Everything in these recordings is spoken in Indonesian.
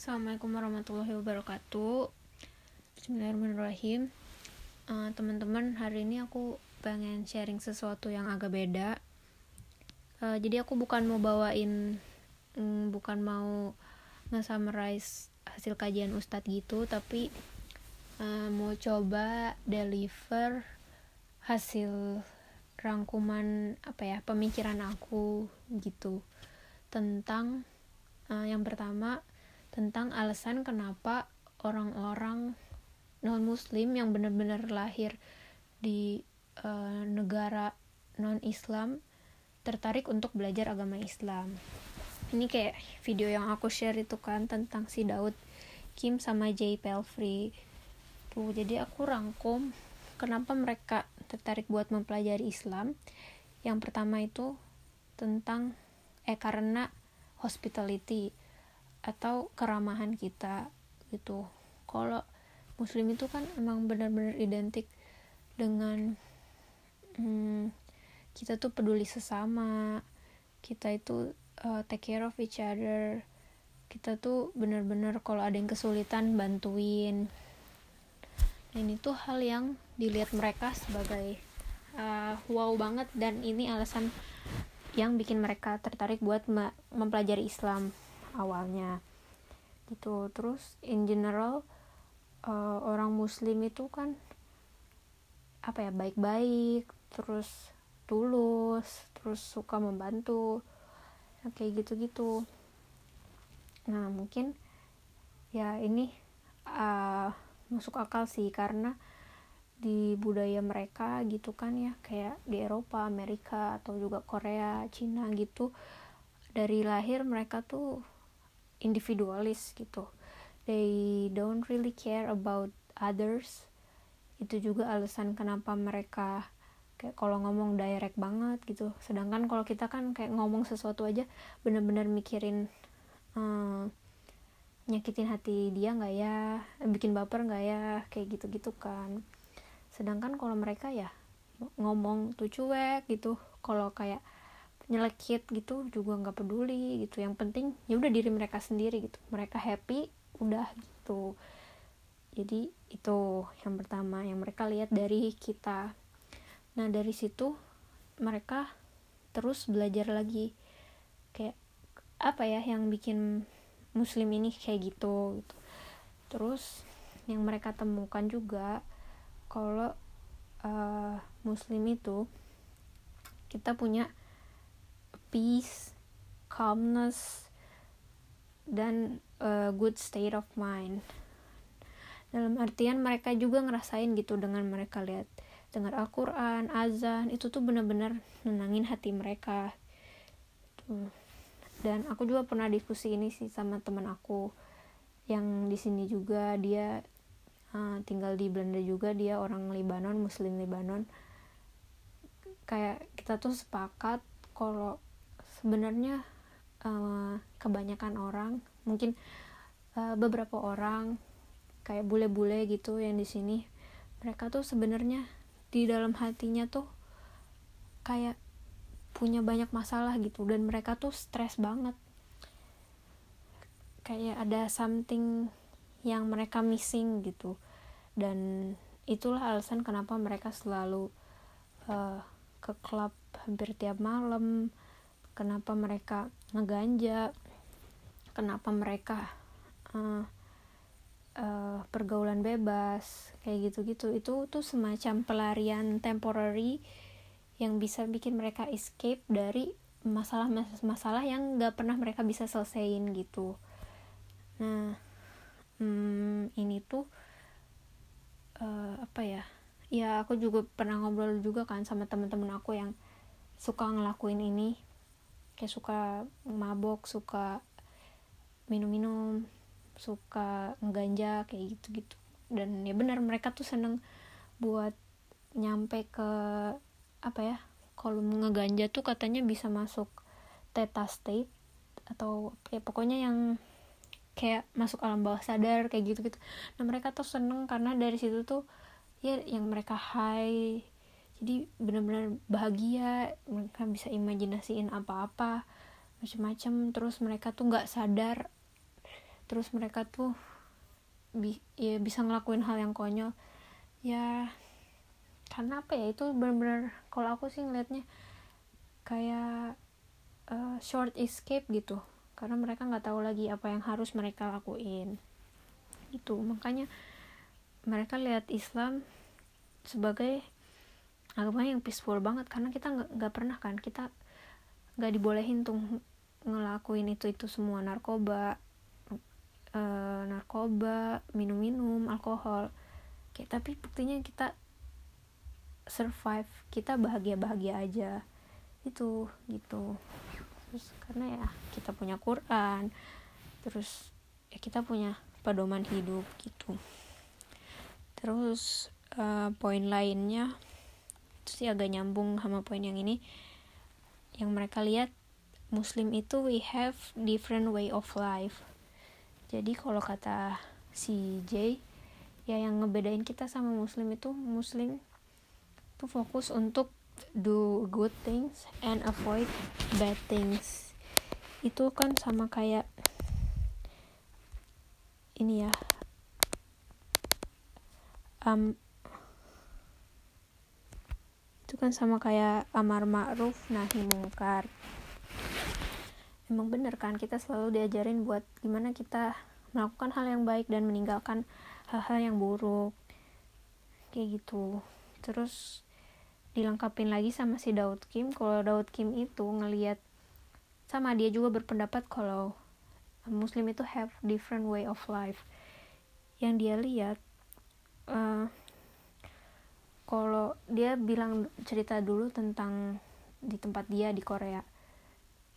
Assalamualaikum warahmatullahi wabarakatuh. Bismillahirrahmanirrahim. Uh, Teman-teman hari ini aku pengen sharing sesuatu yang agak beda. Uh, Jadi aku bukan mau bawain um, Bukan mau nge-summarize hasil kajian ustadz gitu Tapi uh, mau coba deliver hasil rangkuman apa ya pemikiran aku gitu tentang uh, yang pertama tentang alasan kenapa orang-orang non muslim yang benar-benar lahir di uh, negara non Islam tertarik untuk belajar agama Islam. Ini kayak video yang aku share itu kan tentang si Daud Kim sama Jay Pelfrey. Tuh jadi aku rangkum kenapa mereka tertarik buat mempelajari Islam. Yang pertama itu tentang eh karena hospitality atau keramahan kita gitu. Kalau muslim itu kan emang benar-benar identik dengan hmm, kita tuh peduli sesama kita itu uh, take care of each other kita tuh benar-benar kalau ada yang kesulitan bantuin. Dan itu hal yang dilihat mereka sebagai uh, wow banget dan ini alasan yang bikin mereka tertarik buat mempelajari Islam awalnya. Gitu. Terus in general uh, orang muslim itu kan apa ya baik-baik terus tulus terus suka membantu kayak gitu-gitu. Nah mungkin ya ini uh, masuk akal sih karena di budaya mereka gitu kan ya kayak di Eropa, Amerika atau juga Korea, Cina gitu dari lahir mereka tuh individualis gitu. They don't really care about others. Itu juga alasan kenapa mereka kayak kalau ngomong direct banget gitu. Sedangkan kalau kita kan kayak ngomong sesuatu aja bener-bener mikirin hmm, nyakitin hati dia nggak ya? Bikin baper nggak ya? Kayak gitu-gitu kan. Sedangkan kalau mereka ya ngomong tuh cuek gitu. Kalau kayak nyelekit gitu juga nggak peduli gitu. Yang penting ya udah diri mereka sendiri gitu. Mereka happy udah gitu. Jadi itu yang pertama yang mereka lihat dari kita. Nah dari situ mereka terus belajar lagi. Kayak apa ya yang bikin muslim ini kayak gitu gitu. Terus yang mereka temukan juga kalau uh, muslim itu kita punya peace, calmness, dan a good state of mind. Dalam artian mereka juga ngerasain gitu dengan mereka lihat dengar Al-Quran, azan, itu tuh bener-bener nenangin hati mereka. Tuh. Dan aku juga pernah diskusi ini sih sama teman aku yang di sini juga dia uh, tinggal di Belanda juga dia orang Libanon, Muslim Libanon. Kayak kita tuh sepakat kalau sebenarnya uh, kebanyakan orang mungkin uh, beberapa orang kayak bule-bule gitu yang di sini mereka tuh sebenarnya di dalam hatinya tuh kayak punya banyak masalah gitu dan mereka tuh stres banget. Kayak ada something yang mereka missing gitu dan itulah alasan kenapa mereka selalu uh, ke klub hampir tiap malam kenapa mereka ngeganja kenapa mereka uh, uh, pergaulan bebas kayak gitu-gitu. Itu tuh semacam pelarian temporary yang bisa bikin mereka escape dari masalah-masalah yang gak pernah mereka bisa selesaiin gitu. Nah hmm, ini tuh uh, apa ya? Ya aku juga pernah ngobrol juga kan sama teman-teman aku yang suka ngelakuin ini kayak suka mabok suka minum-minum suka ngeganja kayak gitu-gitu. Dan ya benar mereka tuh seneng buat nyampe ke apa ya kalau ngeganja tuh katanya bisa masuk theta state atau ya pokoknya yang kayak masuk alam bawah sadar kayak gitu gitu nah mereka tuh seneng karena dari situ tuh ya yang mereka high jadi benar-benar bahagia mereka bisa imajinasiin apa-apa macam-macam terus mereka tuh nggak sadar. Terus mereka tuh bi ya bisa ngelakuin hal yang konyol. Ya karena apa ya? Itu benar-benar kalau aku sih ngeliatnya kayak uh, short escape gitu. Karena mereka nggak tahu lagi apa yang harus mereka lakuin. Itu makanya mereka lihat Islam sebagai agama yang peaceful banget karena kita nggak pernah kan kita nggak dibolehin tuh ngelakuin itu itu semua narkoba uh, narkoba minum-minum alkohol. Kayak tapi buktinya kita survive kita bahagia bahagia aja. Itu gitu. Terus karena ya kita punya Quran terus ya kita punya pedoman hidup gitu. Terus uh, poin lainnya sih agak nyambung sama poin yang ini. Yang mereka lihat muslim itu we have different way of life. Jadi kalau kata si J ya yang ngebedain kita sama muslim itu muslim tuh fokus untuk do good things and avoid bad things. Itu kan sama kayak ini ya. Um, itu kan sama kayak amar ma'ruf nahi mungkar. Emang bener kan kita selalu diajarin buat gimana kita melakukan hal yang baik dan meninggalkan hal-hal yang buruk. Kayak gitu. Terus dilengkapin lagi sama si Daud Kim. Kalau Daud Kim itu ngelihat sama dia juga berpendapat kalau Muslim itu have different way of life. Yang dia lihat uh, kalau dia bilang cerita dulu tentang di tempat dia di Korea.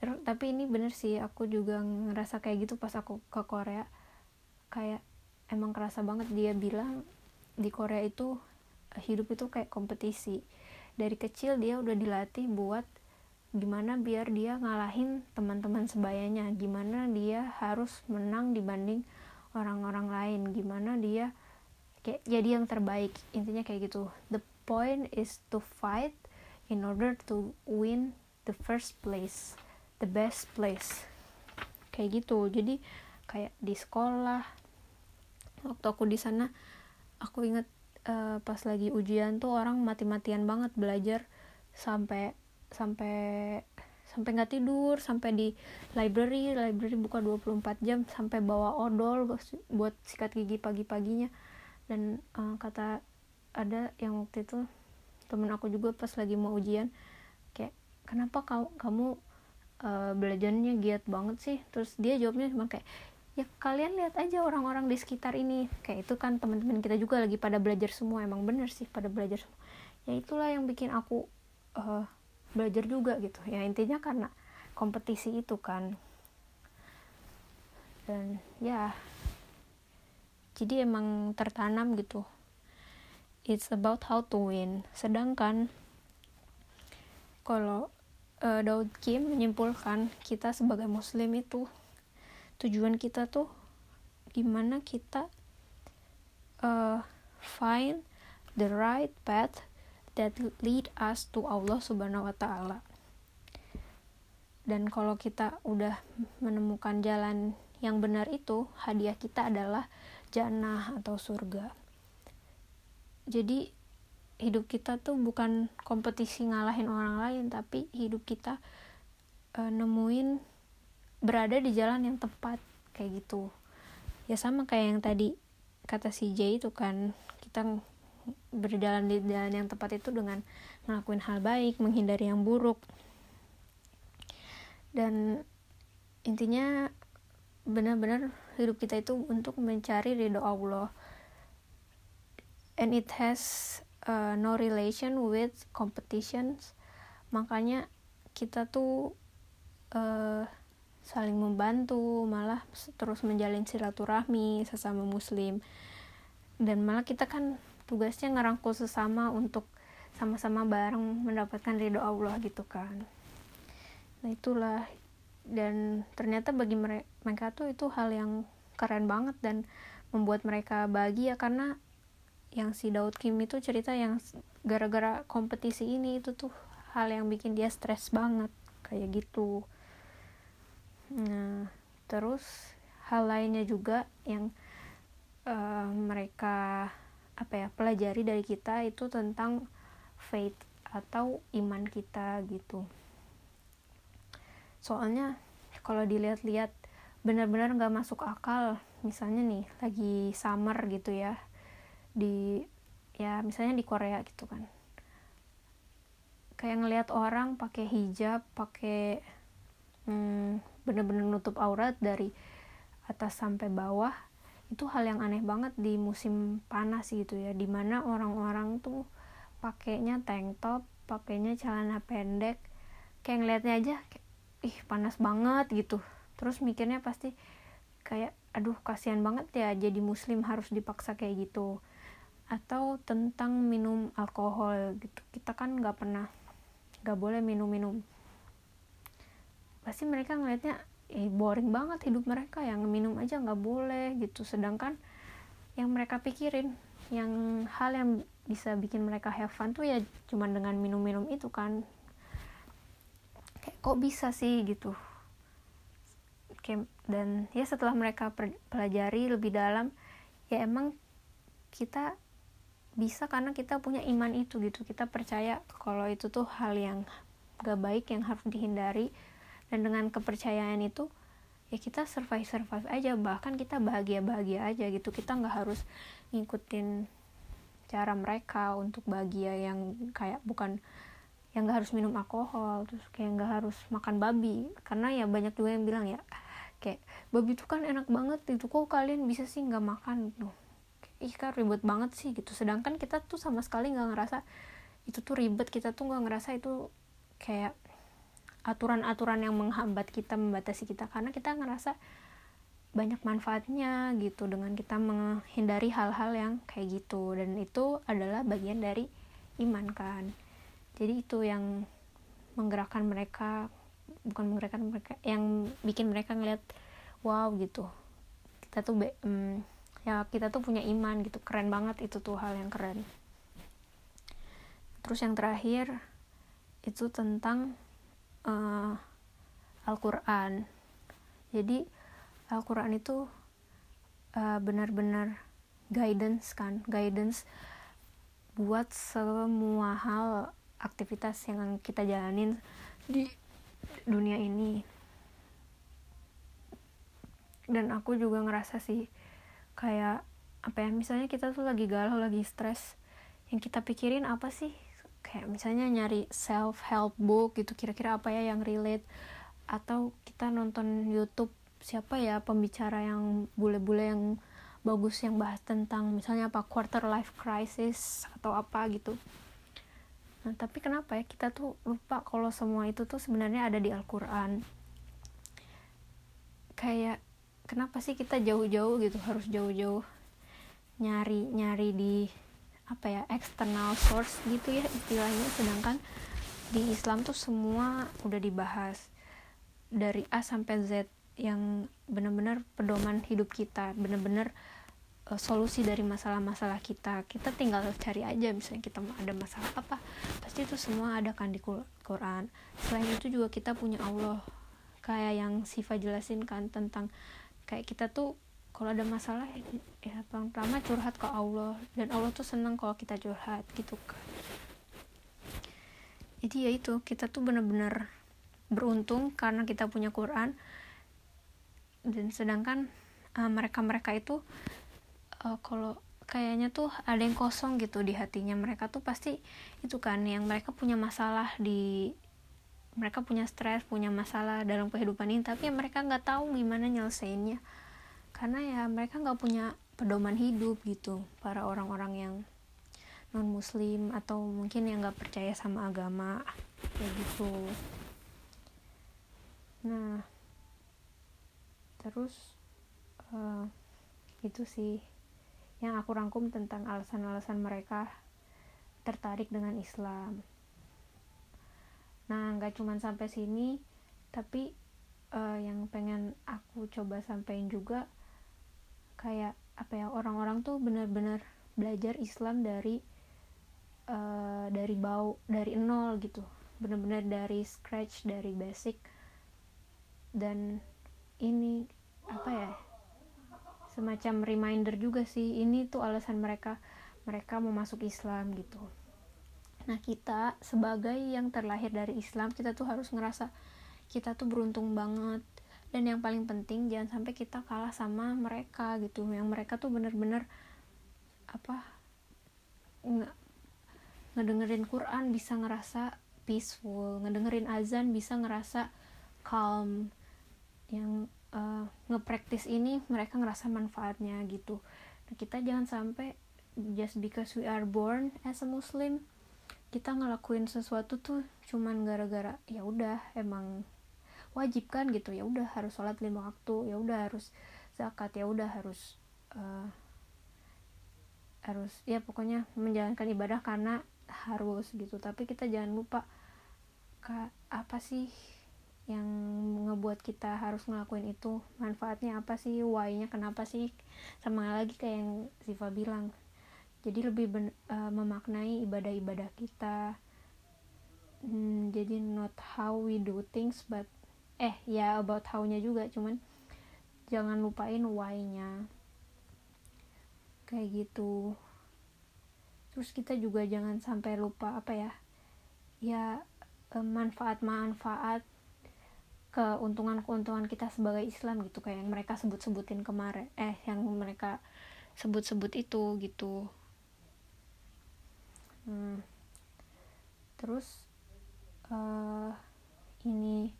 Tapi ini bener sih aku juga ngerasa kayak gitu pas aku ke Korea. Kayak emang kerasa banget dia bilang di Korea itu hidup itu kayak kompetisi. Dari kecil dia udah dilatih buat gimana biar dia ngalahin teman-teman sebayanya. Gimana dia harus menang dibanding orang-orang lain. Gimana dia kayak jadi yang terbaik. Intinya kayak gitu. The point is to fight in order to win the first place. The best place. Kayak gitu. Jadi kayak di sekolah waktu aku di sana aku inget uh, pas lagi ujian tuh orang mati-matian banget belajar sampai sampai sampai nggak tidur sampai di library. Library buka 24 jam sampai bawa odol buat sikat gigi pagi-paginya dan uh, kata ada yang waktu itu temen aku juga pas lagi mau ujian kayak kenapa kau kamu uh, belajarnya giat banget sih? Terus dia jawabnya cuma kayak ya kalian lihat aja orang-orang di sekitar ini. Kayak itu kan teman-teman kita juga lagi pada belajar semua emang bener sih pada belajar semua. Ya itulah yang bikin aku uh, belajar juga gitu. Ya intinya karena kompetisi itu kan. Dan ya jadi emang tertanam gitu it's about how to win sedangkan kalau uh, Daud Kim menyimpulkan kita sebagai muslim itu tujuan kita tuh gimana kita uh, find the right path that lead us to Allah Subhanahu wa taala. Dan kalau kita udah menemukan jalan yang benar itu, hadiah kita adalah jannah atau surga. Jadi hidup kita tuh bukan kompetisi ngalahin orang lain, tapi hidup kita uh, nemuin berada di jalan yang tepat kayak gitu ya sama kayak yang tadi kata si J itu kan kita berjalan di jalan yang tepat itu dengan ngelakuin hal baik menghindari yang buruk dan intinya benar-benar hidup kita itu untuk mencari ridho Allah. And it has uh, no relation with competitions. Makanya kita tuh uh, saling membantu malah terus menjalin silaturahmi sesama muslim. Dan malah kita kan tugasnya ngerangkul sesama untuk sama-sama bareng mendapatkan ridho Allah gitu kan. Nah itulah dan ternyata bagi mereka tuh itu hal yang keren banget dan membuat mereka bahagia karena yang si Daud Kim itu cerita yang gara-gara kompetisi ini itu tuh hal yang bikin dia stres banget kayak gitu. Nah, terus hal lainnya juga yang uh, mereka apa ya pelajari dari kita itu tentang faith atau iman kita gitu soalnya kalau dilihat-lihat benar-benar nggak masuk akal. Misalnya nih lagi summer gitu ya. Di ya misalnya di Korea gitu kan. Kayak ngelihat orang pakai hijab pakai hmm, bener-bener nutup aurat dari atas sampai bawah itu hal yang aneh banget di musim panas gitu ya. Di mana orang-orang tuh pakainya tank top pakainya celana pendek. Kayak ngelihatnya aja kayak, ih panas banget gitu. Terus mikirnya pasti kayak aduh kasihan banget ya jadi muslim harus dipaksa kayak gitu. Atau tentang minum alkohol gitu. Kita kan nggak pernah nggak boleh minum-minum. Pasti mereka ngelihatnya eh boring banget hidup mereka yang minum aja nggak boleh gitu. Sedangkan yang mereka pikirin yang hal yang bisa bikin mereka have fun tuh ya cuman dengan minum-minum itu kan kayak kok bisa sih gitu? Kayak dan ya setelah mereka pelajari lebih dalam ya emang kita bisa karena kita punya iman itu gitu. Kita percaya kalau itu tuh hal yang gak baik yang harus dihindari. Dan dengan kepercayaan itu ya kita survive survive aja. Bahkan kita bahagia bahagia aja gitu. Kita nggak harus ngikutin cara mereka untuk bahagia yang kayak bukan yang nggak harus minum alkohol terus kayak nggak harus makan babi. Karena ya banyak juga yang bilang ya kayak babi itu kan enak banget itu kok kalian bisa sih nggak makan? Tuh ih kan ribet banget sih gitu. Sedangkan kita tuh sama sekali nggak ngerasa itu tuh ribet kita tuh nggak ngerasa itu kayak aturan-aturan yang menghambat kita membatasi kita. Karena kita ngerasa banyak manfaatnya gitu dengan kita menghindari hal-hal yang kayak gitu. Dan itu adalah bagian dari iman kan jadi itu yang menggerakkan mereka bukan menggerakkan mereka yang bikin mereka ngeliat wow gitu. Kita tuh um, ya kita tuh punya iman gitu. Keren banget itu tuh hal yang keren. Terus yang terakhir itu tentang uh, Al-Quran. Jadi Al-Quran itu uh, benar-benar guidance kan. Guidance buat semua hal aktivitas yang kita jalanin di dunia ini. Dan aku juga ngerasa sih kayak apa ya misalnya kita tuh lagi galau lagi stres yang kita pikirin apa sih? Kayak misalnya nyari self help book gitu kira-kira apa ya yang relate atau kita nonton YouTube siapa ya pembicara yang bule-bule yang bagus yang bahas tentang misalnya apa quarter life crisis atau apa gitu nah tapi kenapa ya kita tuh lupa kalau semua itu tuh sebenarnya ada di Al-Quran? Kayak kenapa sih kita jauh-jauh gitu harus jauh-jauh nyari nyari di apa ya external source gitu ya istilahnya. Sedangkan di Islam tuh semua udah dibahas dari A sampai Z yang benar-benar pedoman hidup kita benar-benar uh, solusi dari masalah-masalah kita. Kita tinggal cari aja misalnya kita ada masalah apa pasti itu semua ada kan di Quran. Selain itu juga kita punya Allah. Kayak yang Siva jelasin kan tentang kayak kita tuh kalau ada masalah ya pertama curhat ke Allah. Dan Allah tuh senang kalau kita curhat gitu kan jadi ya itu kita tuh bener-bener beruntung karena kita punya Quran. Dan sedangkan uh, mereka-mereka itu uh, kalau kayaknya tuh ada yang kosong gitu di hatinya mereka tuh pasti itu kan yang mereka punya masalah di mereka punya stres punya masalah dalam kehidupan ini tapi mereka nggak tahu gimana nyelesainnya. Karena ya mereka nggak punya pedoman hidup gitu para orang-orang yang non muslim atau mungkin yang nggak percaya sama agama kayak gitu. Nah terus uh, itu sih yang aku rangkum tentang alasan-alasan mereka tertarik dengan Islam. Nah nggak cuma sampai sini tapi uh, yang pengen aku coba sampaikan juga kayak apa ya orang-orang tuh benar-benar belajar Islam dari uh, dari bau dari nol gitu. Benar-benar dari scratch dari basic. Dan ini apa ya semacam reminder juga sih ini tuh alasan mereka mereka mau masuk Islam gitu. Nah kita sebagai yang terlahir dari Islam kita tuh harus ngerasa kita tuh beruntung banget. Dan yang paling penting jangan sampai kita kalah sama mereka gitu. Yang mereka tuh bener-bener apa nggak ngedengerin Quran bisa ngerasa peaceful ngedengerin azan bisa ngerasa calm. Yang uh, ngepraktis ini mereka ngerasa manfaatnya gitu. Nah, kita jangan sampai just because we are born as a muslim kita ngelakuin sesuatu tuh cuman gara-gara ya udah emang wajib kan gitu. Ya udah harus sholat lima waktu ya udah harus zakat ya udah harus uh, harus ya pokoknya menjalankan ibadah karena harus gitu. Tapi kita jangan lupa kak apa sih yang ngebuat kita harus ngelakuin itu manfaatnya apa sih why-nya kenapa sih sama lagi kayak yang Siva bilang. Jadi lebih ben, uh, memaknai ibadah-ibadah kita. Hmm, jadi not how we do things but eh ya about how-nya juga cuman jangan lupain why-nya. Kayak gitu. Terus kita juga jangan sampai lupa apa ya ya eh, manfaat-manfaat keuntungan-keuntungan kita sebagai Islam gitu kayak yang mereka sebut-sebutin kemarin eh yang mereka sebut-sebut itu gitu hmm. terus uh, ini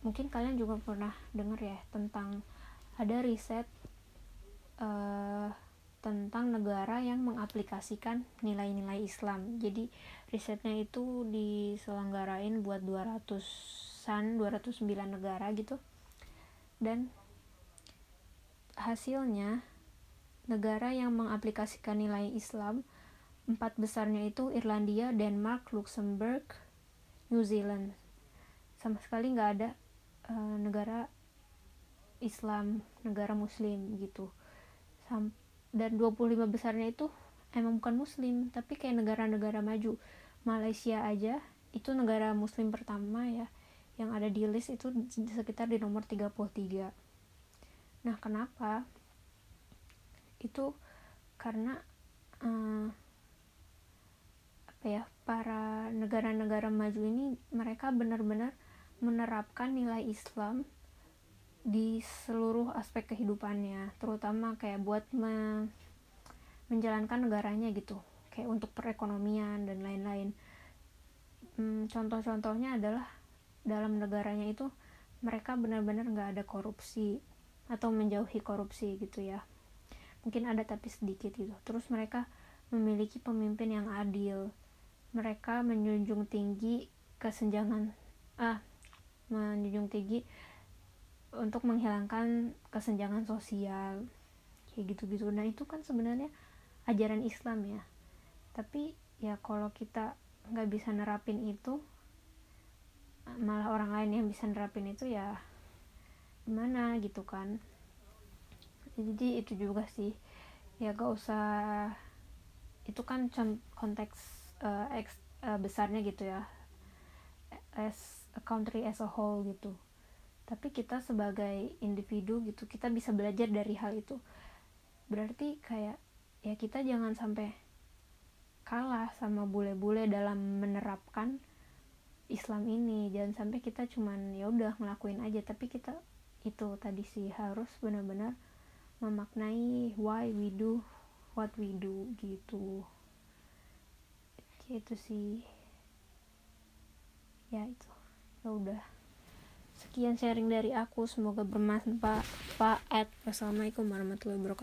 mungkin kalian juga pernah dengar ya tentang ada riset uh, tentang negara yang mengaplikasikan nilai-nilai Islam. Jadi risetnya itu diselenggarain buat 200-an, 209 negara gitu. Dan hasilnya negara yang mengaplikasikan nilai Islam empat besarnya itu Irlandia, Denmark, Luxembourg, New Zealand. Sama sekali nggak ada uh, negara Islam negara Muslim gitu Sam dan 25 besarnya itu emang bukan Muslim tapi kayak negara-negara maju Malaysia aja itu negara Muslim pertama ya yang ada di list itu sekitar di nomor 33 nah kenapa? Itu karena uh, apa ya para negara-negara maju ini mereka benar-benar menerapkan nilai Islam di seluruh aspek kehidupannya terutama kayak buat me menjalankan negaranya gitu kayak untuk perekonomian dan lain-lain. Hmm, contoh-contohnya adalah dalam negaranya itu mereka benar-benar nggak ada korupsi atau menjauhi korupsi gitu ya. Mungkin ada tapi sedikit gitu. Terus mereka memiliki pemimpin yang adil. Mereka menjunjung tinggi kesenjangan ah menjunjung tinggi untuk menghilangkan kesenjangan sosial kayak gitu-gitu. Nah itu kan sebenarnya ajaran Islam ya. Tapi ya kalau kita nggak bisa nerapin itu malah orang lain yang bisa nerapin itu ya gimana gitu kan. Jadi itu juga sih. Ya gak usah itu kan konteks uh, eks, uh, besarnya gitu ya. As a country as a whole gitu. Tapi kita sebagai individu gitu kita bisa belajar dari hal itu. Berarti kayak ya kita jangan sampai kalah sama bule-bule dalam menerapkan Islam ini jangan sampai kita cuman ya udah ngelakuin aja. Tapi kita itu tadi sih harus benar-benar memaknai why we do what we do gitu. Gitu sih. Ya itu. Ya udah. Sekian sharing dari aku. Semoga bermanfaat. Wassalamualaikum warahmatullahi wabarakatuh